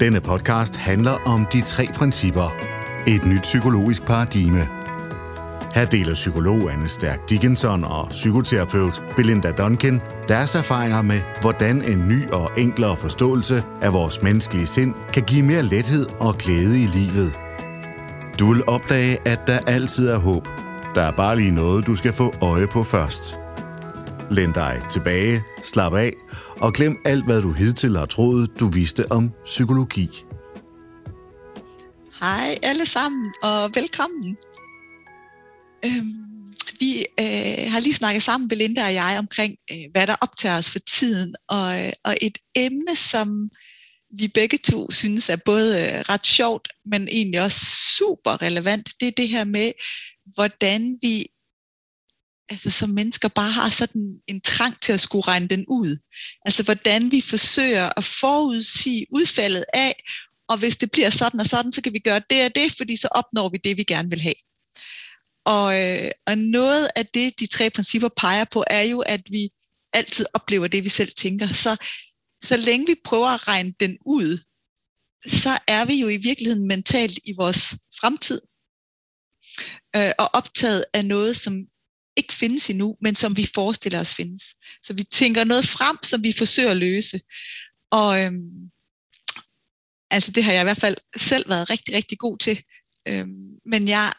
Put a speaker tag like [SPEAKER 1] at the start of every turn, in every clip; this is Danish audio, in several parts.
[SPEAKER 1] Denne podcast handler om de tre principper. Et nyt psykologisk paradigme. Her deler psykolog Anne Stærk Dickinson og psykoterapeut Belinda Duncan deres erfaringer med, hvordan en ny og enklere forståelse af vores menneskelige sind kan give mere lethed og glæde i livet. Du vil opdage, at der altid er håb. Der er bare lige noget, du skal få øje på først. Læn dig tilbage, slap af og glem alt, hvad du hidtil har troet, du vidste om psykologi.
[SPEAKER 2] Hej alle sammen, og velkommen. Øhm, vi øh, har lige snakket sammen, Belinda og jeg, omkring, øh, hvad der optager os for tiden, og, øh, og et emne, som vi begge to synes er både øh, ret sjovt, men egentlig også super relevant, det er det her med, hvordan vi altså som mennesker bare har sådan en trang til at skulle regne den ud. Altså hvordan vi forsøger at forudsige udfaldet af, og hvis det bliver sådan og sådan, så kan vi gøre det og det, fordi så opnår vi det, vi gerne vil have. Og, øh, og noget af det, de tre principper peger på, er jo, at vi altid oplever det, vi selv tænker. Så, så længe vi prøver at regne den ud, så er vi jo i virkeligheden mentalt i vores fremtid, øh, og optaget af noget, som ikke findes endnu, men som vi forestiller os findes. Så vi tænker noget frem, som vi forsøger at løse. Og øhm, altså det har jeg i hvert fald selv været rigtig, rigtig god til. Øhm, men jeg,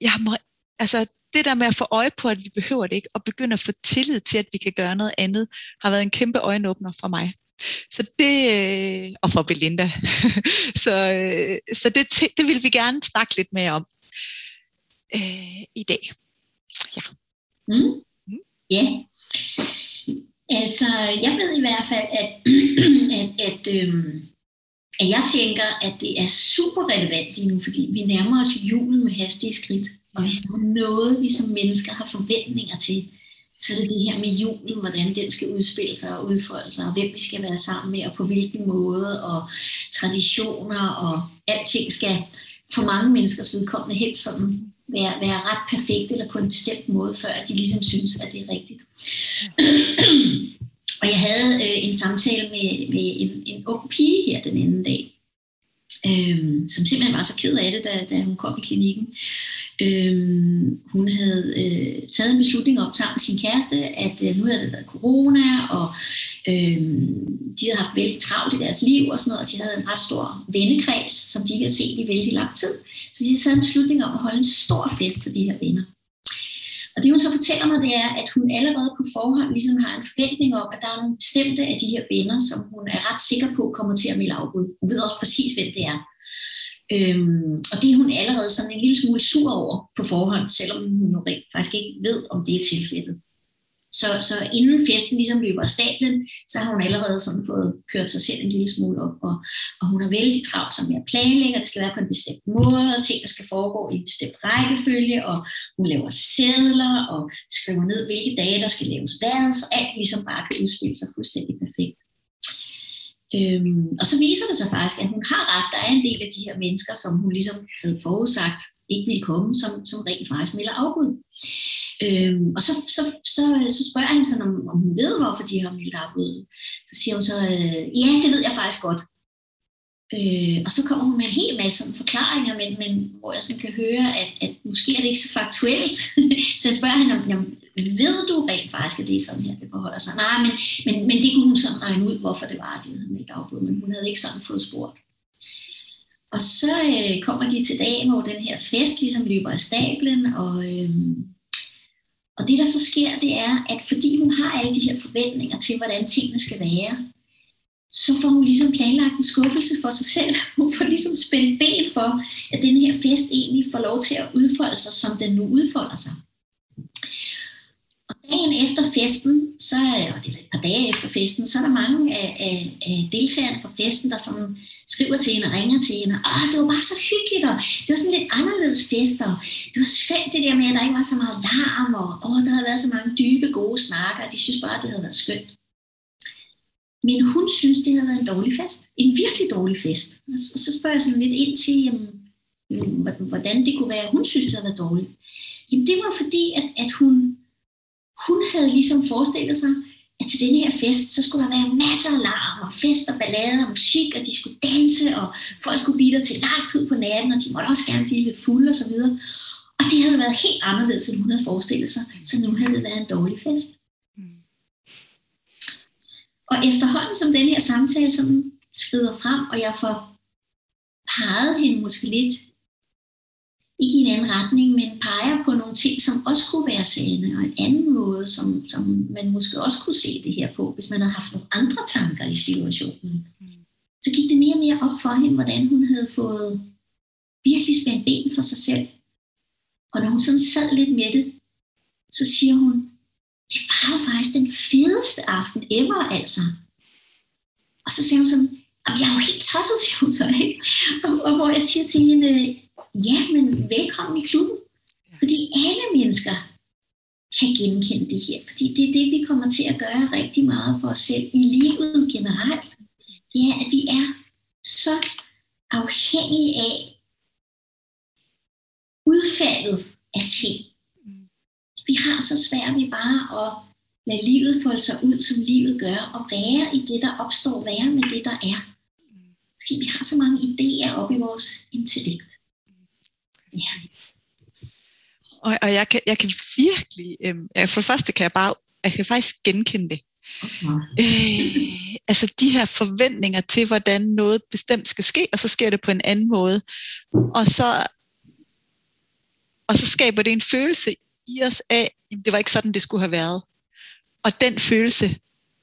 [SPEAKER 2] jeg må, altså det der med at få øje på, at vi behøver det ikke, og begynde at få tillid til, at vi kan gøre noget andet, har været en kæmpe øjenåbner for mig. Så det, øh, og for Belinda. så øh, så det, det vil vi gerne snakke lidt mere om øh, i dag. Ja.
[SPEAKER 3] Mm. Mm. Ja. Altså, jeg ved i hvert fald, at, at, at, øhm, at jeg tænker, at det er super relevant lige nu, fordi vi nærmer os julen med hastige skridt. Og hvis der er noget, vi som mennesker har forventninger til, så er det det her med julen, hvordan den skal udspille sig og udfolde sig, og hvem vi skal være sammen med, og på hvilken måde, og traditioner, og alting skal for mange menneskers vedkommende helt sådan være, være ret perfekt eller på en bestemt måde, før de ligesom synes, at det er rigtigt. og jeg havde øh, en samtale med, med en, en ung pige her den anden dag, øh, som simpelthen var så ked af det, da, da hun kom i klinikken. Øhm, hun havde øh, taget en beslutning op sammen med sin kæreste, at øh, nu havde det været corona, og øh, de havde haft vældig travlt i deres liv og sådan noget, og de havde en ret stor vennekreds, som de ikke havde set i vældig lang tid. Så de havde taget en beslutning om at holde en stor fest for de her venner. Og det hun så fortæller mig, det er, at hun allerede på forhånd ligesom har en forventning om, at der er nogle bestemte af de her venner, som hun er ret sikker på kommer til at melde afbud. Hun ved også præcis, hvem det er. Øhm, og det er hun allerede sådan en lille smule sur over på forhånd, selvom hun jo rent faktisk ikke ved, om det er tilfældet. Så, så inden festen ligesom løber af stablen, så har hun allerede sådan fået kørt sig selv en lille smule op, og, og hun er vældig travlt som jeg planlægger, det skal være på en bestemt måde, og ting skal foregå i en bestemt rækkefølge, og hun laver sædler og skriver ned, hvilke dage der skal laves hvad, så alt ligesom bare kan udspille sig fuldstændig perfekt. Øhm, og så viser det sig faktisk, at hun har ret. Der er en del af de her mennesker, som hun ligesom havde forudsagt ikke ville komme, som, som rent faktisk melder afbud. Øhm, og så, så, så, så spørger han sådan, om, om hun ved, hvorfor de har meldt afbud. Så siger hun så, øh, ja, det ved jeg faktisk godt. Øh, og så kommer hun med en hel masse forklaringer, men, men hvor jeg sådan kan høre, at, at måske er det ikke så faktuelt. så jeg spørger hende, om, jamen, ved du rent faktisk, at det er sådan her, det forholder sig? Nej, men, men, men det kunne hun sådan regne ud, hvorfor det var, at de havde meldt afbud, men hun havde ikke sådan fået spurgt. Og så øh, kommer de til dagen, hvor den her fest ligesom løber af stablen, og, øh, og det der så sker, det er, at fordi hun har alle de her forventninger til, hvordan tingene skal være, så får hun ligesom planlagt en skuffelse for sig selv. Hun får ligesom spændt ben for, at den her fest egentlig får lov til at udfolde sig, som den nu udfolder sig. Dagen efter festen, så, eller det et par dage efter festen, så er der mange af, af, af deltagerne fra festen, der sådan skriver til hende og ringer til hende. Åh, det var bare så hyggeligt, og det var sådan lidt anderledes fester. Det var skønt det der med, at der ikke var så meget larm, og åh, der havde været så mange dybe, gode snakker, og de synes bare, det havde været skønt. Men hun synes, det havde været en dårlig fest. En virkelig dårlig fest. Og så, så spørger jeg sådan lidt ind til, jamen, mm, hvordan det kunne være, at hun synes, det havde været dårligt. Jamen det var fordi, at, at hun, hun havde ligesom forestillet sig, at til denne her fest, så skulle der være masser af larm og fest og ballade og musik, og de skulle danse, og folk skulle blive der til langt ud på natten, og de måtte også gerne blive lidt fulde og så videre. Og det havde været helt anderledes, end hun havde forestillet sig, så nu havde det været en dårlig fest. Og efterhånden som den her samtale som skrider frem, og jeg får peget hende måske lidt ikke i en anden retning, men peger på nogle ting, som også kunne være sande, og en anden måde, som, som man måske også kunne se det her på, hvis man havde haft nogle andre tanker i situationen. Så gik det mere og mere op for hende, hvordan hun havde fået virkelig spændt ben for sig selv. Og når hun sådan sad lidt med det, så siger hun, det var jo faktisk den fedeste aften ever, altså. Og så siger hun sådan, jeg er jo helt tosset, siger hun så, ikke? Og, og hvor jeg siger til hende, ja, men velkommen i klubben. Fordi alle mennesker kan genkende det her. Fordi det er det, vi kommer til at gøre rigtig meget for os selv i livet generelt. Det er, at vi er så afhængige af udfaldet af ting. Vi har så svært ved bare at lade livet folde sig ud, som livet gør, og være i det, der opstår, være med det, der er. Fordi vi har så mange idéer op i vores intellekt. Ja.
[SPEAKER 2] Og, og jeg, kan, jeg kan virkelig, øh, for det første kan jeg bare, jeg kan faktisk genkende det. Okay. Øh, altså de her forventninger til, hvordan noget bestemt skal ske, og så sker det på en anden måde. Og så, og så skaber det en følelse i os af, at det var ikke sådan, det skulle have været. Og den følelse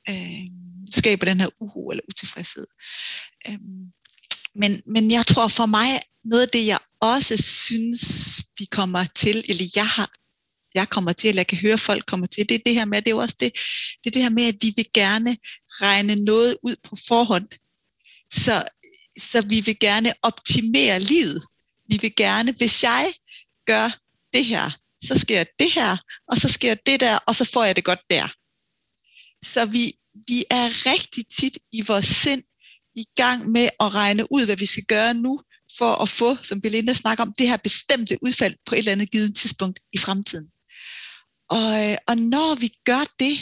[SPEAKER 2] øh, skaber den her uro eller utilfredshed. Øh, men, men jeg tror for mig, noget af det, jeg også synes, vi kommer til, eller jeg har jeg kommer til, eller jeg kan høre, folk kommer til, det er det her med, det er også det, det, er det her med, at vi vil gerne regne noget ud på forhånd. Så, så vi vil gerne optimere livet. Vi vil gerne, hvis jeg gør det her, så sker det her, og så sker det der, og så får jeg det godt der. Så vi, vi er rigtig tit i vores sind i gang med at regne ud, hvad vi skal gøre nu, for at få, som Belinda snakker om, det her bestemte udfald på et eller andet givet tidspunkt i fremtiden. Og, øh, og når vi gør det,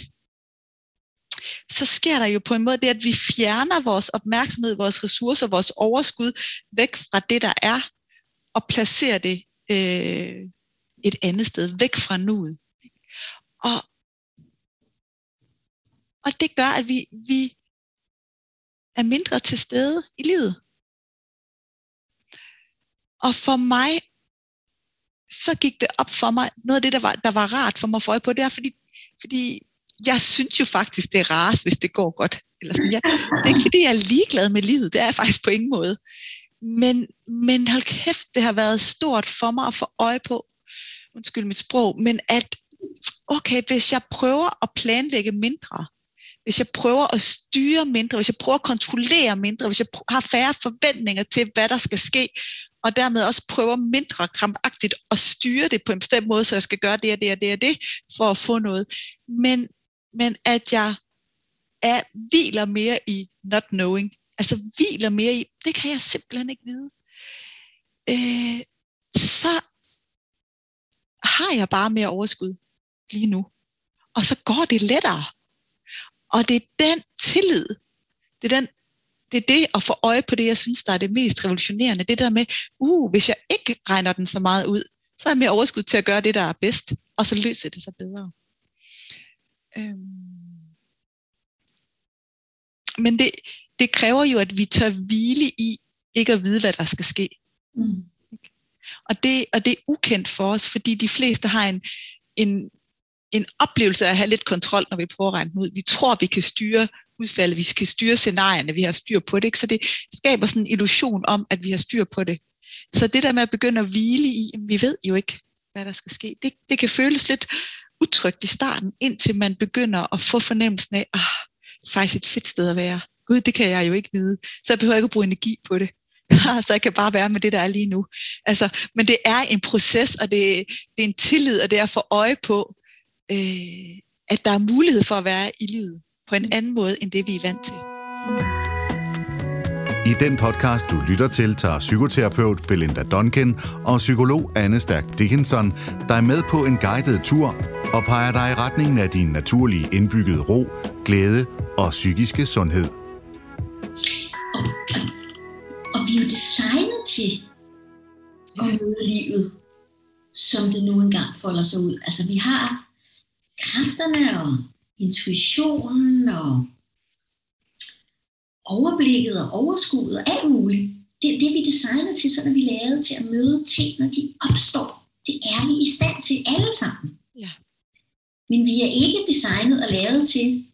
[SPEAKER 2] så sker der jo på en måde det, at vi fjerner vores opmærksomhed, vores ressourcer, vores overskud væk fra det, der er, og placerer det øh, et andet sted, væk fra nuet. Og, og det gør, at vi, vi er mindre til stede i livet. Og for mig, så gik det op for mig, noget af det, der var, der var rart for mig at få øje på, det er, fordi, fordi jeg synes jo faktisk, det er rart, hvis det går godt. Eller sådan. Jeg, det er ikke, fordi jeg er ligeglad med livet, det er jeg faktisk på ingen måde. Men, men hold kæft, det har været stort for mig at få øje på, undskyld mit sprog, men at, okay, hvis jeg prøver at planlægge mindre, hvis jeg prøver at styre mindre, hvis jeg prøver at kontrollere mindre, hvis jeg har færre forventninger til, hvad der skal ske, og dermed også prøver mindre krampagtigt at styre det på en bestemt måde, så jeg skal gøre det og det og det og det, for at få noget. Men, men at jeg er, hviler mere i not knowing. Altså hviler mere i, det kan jeg simpelthen ikke vide. Øh, så har jeg bare mere overskud lige nu. Og så går det lettere. Og det er den tillid, det er den det er det at få øje på det, jeg synes, der er det mest revolutionerende. Det der med, uh, hvis jeg ikke regner den så meget ud, så er jeg mere overskud til at gøre det, der er bedst, og så løser det sig bedre. Øhm. Men det, det kræver jo, at vi tør hvile i ikke at vide, hvad der skal ske. Mm. Og, det, og det er ukendt for os, fordi de fleste har en, en, en oplevelse af at have lidt kontrol, når vi prøver at regne ud. Vi tror, vi kan styre udfaldet, vi kan styre scenarierne, vi har styr på det. Ikke? Så det skaber sådan en illusion om, at vi har styr på det. Så det der med at begynde at hvile i, vi ved jo ikke, hvad der skal ske. Det, det kan føles lidt utrygt i starten, indtil man begynder at få fornemmelsen af, ah, faktisk et fedt sted at være. Gud, det kan jeg jo ikke vide. Så jeg behøver ikke at bruge energi på det. så jeg kan bare være med det, der er lige nu. Altså, men det er en proces, og det, det er en tillid, og det er at få øje på, øh, at der er mulighed for at være i livet på en anden måde, end det vi er vant til.
[SPEAKER 1] I den podcast, du lytter til, tager psykoterapeut Belinda Duncan og psykolog Anne Stærk Dickinson dig med på en guided tur og peger dig i retningen af din naturlige indbyggede ro, glæde og psykiske sundhed.
[SPEAKER 3] Og, og, og vi er jo designet til at møde livet, som det nu engang folder sig ud. Altså vi har kræfterne og intuitionen og overblikket og overskuddet og alt muligt. Det, det er vi designet til, så er vi lavet til at møde ting, når de opstår. Det er vi i stand til alle sammen.
[SPEAKER 2] Ja.
[SPEAKER 3] Men vi er ikke designet og lavet til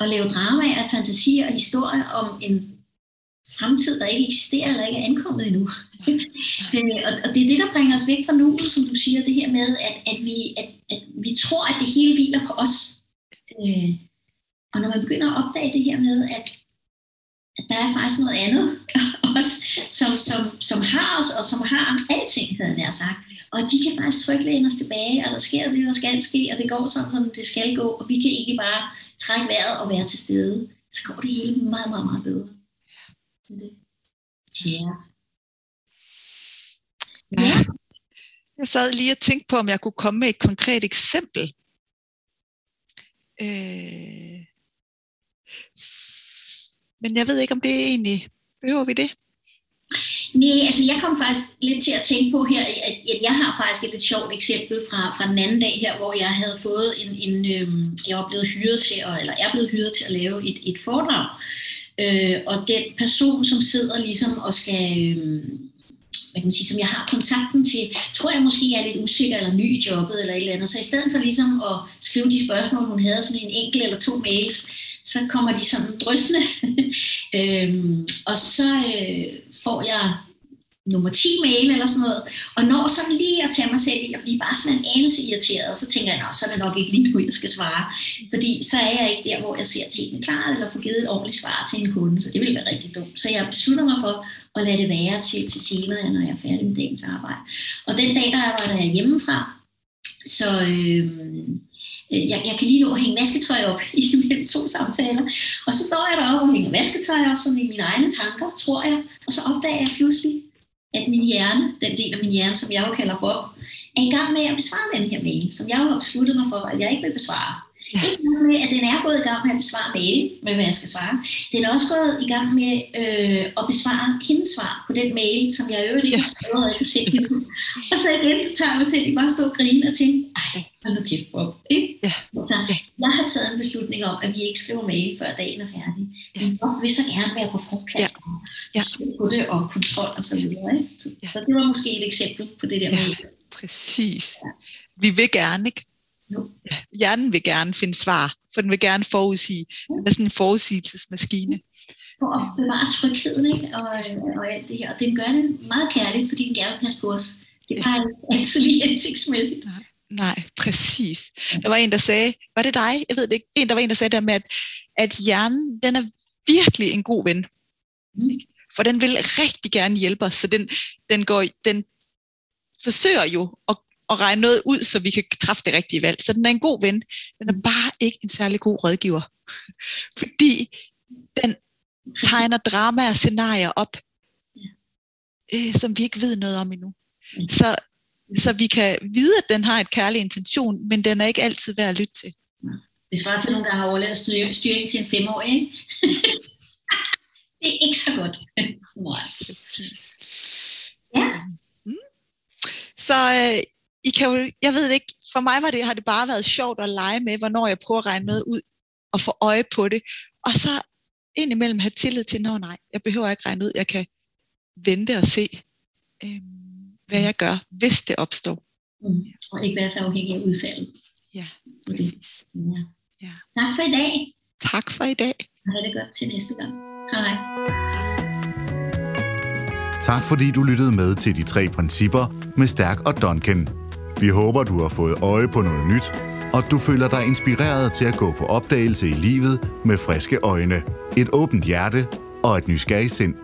[SPEAKER 3] at lave dramaer, fantasier og historier om en fremtid, der ikke eksisterer eller ikke er ankommet endnu. Øh, og, og det er det, der bringer os væk fra nuet, som du siger, det her med, at, at, vi, at, at vi tror, at det hele hviler på os. Øh, og når man begynder at opdage det her med, at at der er faktisk noget andet også, som, som, som har os, og som har alting, havde jeg sagt. Og at vi kan faktisk trygt læne os tilbage, og der sker det, der skal ske, og det går sådan, som det skal gå, og vi kan egentlig bare trække vejret og være til stede. Så går det hele meget, meget, meget bedre. Det. Ja.
[SPEAKER 2] Ja. Jeg sad lige og tænkte på, om jeg kunne komme med et konkret eksempel. Øh, men jeg ved ikke, om det er egentlig... Behøver vi det?
[SPEAKER 3] Nej, altså jeg kom faktisk lidt til at tænke på her, at jeg har faktisk et lidt sjovt eksempel fra, fra den anden dag her, hvor jeg havde fået en, en øhm, jeg var blevet hyret til, at, eller er blevet hyret til at lave et, et foredrag. Øh, Øh, og den person, som sidder ligesom og skal, øh, hvad kan man sige, som jeg har kontakten til, tror jeg måske er lidt usikker eller ny i jobbet eller et eller andet. Så i stedet for ligesom at skrive de spørgsmål, hun havde, sådan en enkelt eller to mails, så kommer de sådan drøsende. øhm, og så øh, får jeg nummer 10 mail eller sådan noget, og når så lige at tage mig selv i at blive bare sådan en anelse irriteret, og så tænker jeg, så er det nok ikke lige nu, jeg skal svare, fordi så er jeg ikke der, hvor jeg ser tingene klart, eller får givet et ordentligt svar til en kunde, så det vil være rigtig dumt. Så jeg beslutter mig for at lade det være til, til senere, når jeg er færdig med dagens arbejde. Og den dag, der arbejder jeg hjemmefra, så øhm, øh, jeg, jeg kan lige nå at hænge vasketøj op i to samtaler. Og så står jeg deroppe og hænger vasketøj op, som i mine egne tanker, tror jeg. Og så opdager jeg pludselig, at min hjerne, den del af min hjerne, som jeg jo kalder Bob, er i gang med at besvare den her mail, som jeg jo har besluttet mig for, at jeg ikke vil besvare. Ja. Ikke med, at den er gået i gang med at besvare mail, med hvad jeg skal svare. Den er også gået i gang med øh, at besvare hendes svar på den mail, som jeg øvrigt ikke har skrevet og ikke set Og så igen, så tager jeg mig selv bare stå og grine og tænke, ej, hold nu kæft, Bob. Ikke? Ja. Så jeg har taget en beslutning om, at vi ikke skriver mail, før dagen er færdig. Ja. Men Bob vil så gerne være på forkant ja. ja. på det og kontrol og så videre. Ikke? Så, ja. så det var måske et eksempel på det der med. Ja,
[SPEAKER 2] præcis. Ja. Vi vil gerne, ikke? Jo. Hjernen vil gerne finde svar, for den vil gerne forudsige. Den er sådan en forudsigelsesmaskine.
[SPEAKER 3] For at bevare trygheden, ikke? Og, og alt det her. Og den gør det meget kærligt, fordi den gerne vil passe på os. Det er bare ja. altid lige hensigtsmæssigt.
[SPEAKER 2] Nej. Nej, præcis. Der var en, der sagde, var det dig? Jeg ved det ikke. En, der var en, der sagde der med, at, at hjernen, den er virkelig en god ven. Mm. For den vil rigtig gerne hjælpe os, så den, den, går, den forsøger jo at at regne noget ud, så vi kan træffe det rigtige valg. Så den er en god ven. Den er bare ikke en særlig god rådgiver. Fordi den tegner drama og scenarier op, øh, som vi ikke ved noget om endnu. Så, så vi kan vide, at den har et kærlig intention, men den er ikke altid værd at lytte til.
[SPEAKER 3] Det svarer til nogen, der har overladet styring til en femårig, ikke? det er ikke så godt. Nej. Præcis. Ja.
[SPEAKER 2] Mm. Så øh, i kan jo, jeg ved ikke, for mig var det, har det bare været sjovt at lege med, hvornår jeg prøver at regne noget ud og få øje på det. Og så indimellem have tillid til, at nej, jeg behøver ikke regne ud, jeg kan vente og se, øh, hvad jeg gør, hvis det opstår.
[SPEAKER 3] Mm. Og ikke være så afhængig af udfaldet.
[SPEAKER 2] Ja, præcis.
[SPEAKER 3] Ja. Ja. Tak for i dag.
[SPEAKER 2] Tak for i dag.
[SPEAKER 3] Ha' det godt til næste gang. Hej.
[SPEAKER 1] Tak fordi du lyttede med til de tre principper med Stærk og Duncan. Vi håber, du har fået øje på noget nyt, og du føler dig inspireret til at gå på opdagelse i livet med friske øjne, et åbent hjerte og et nysgerrigt sind.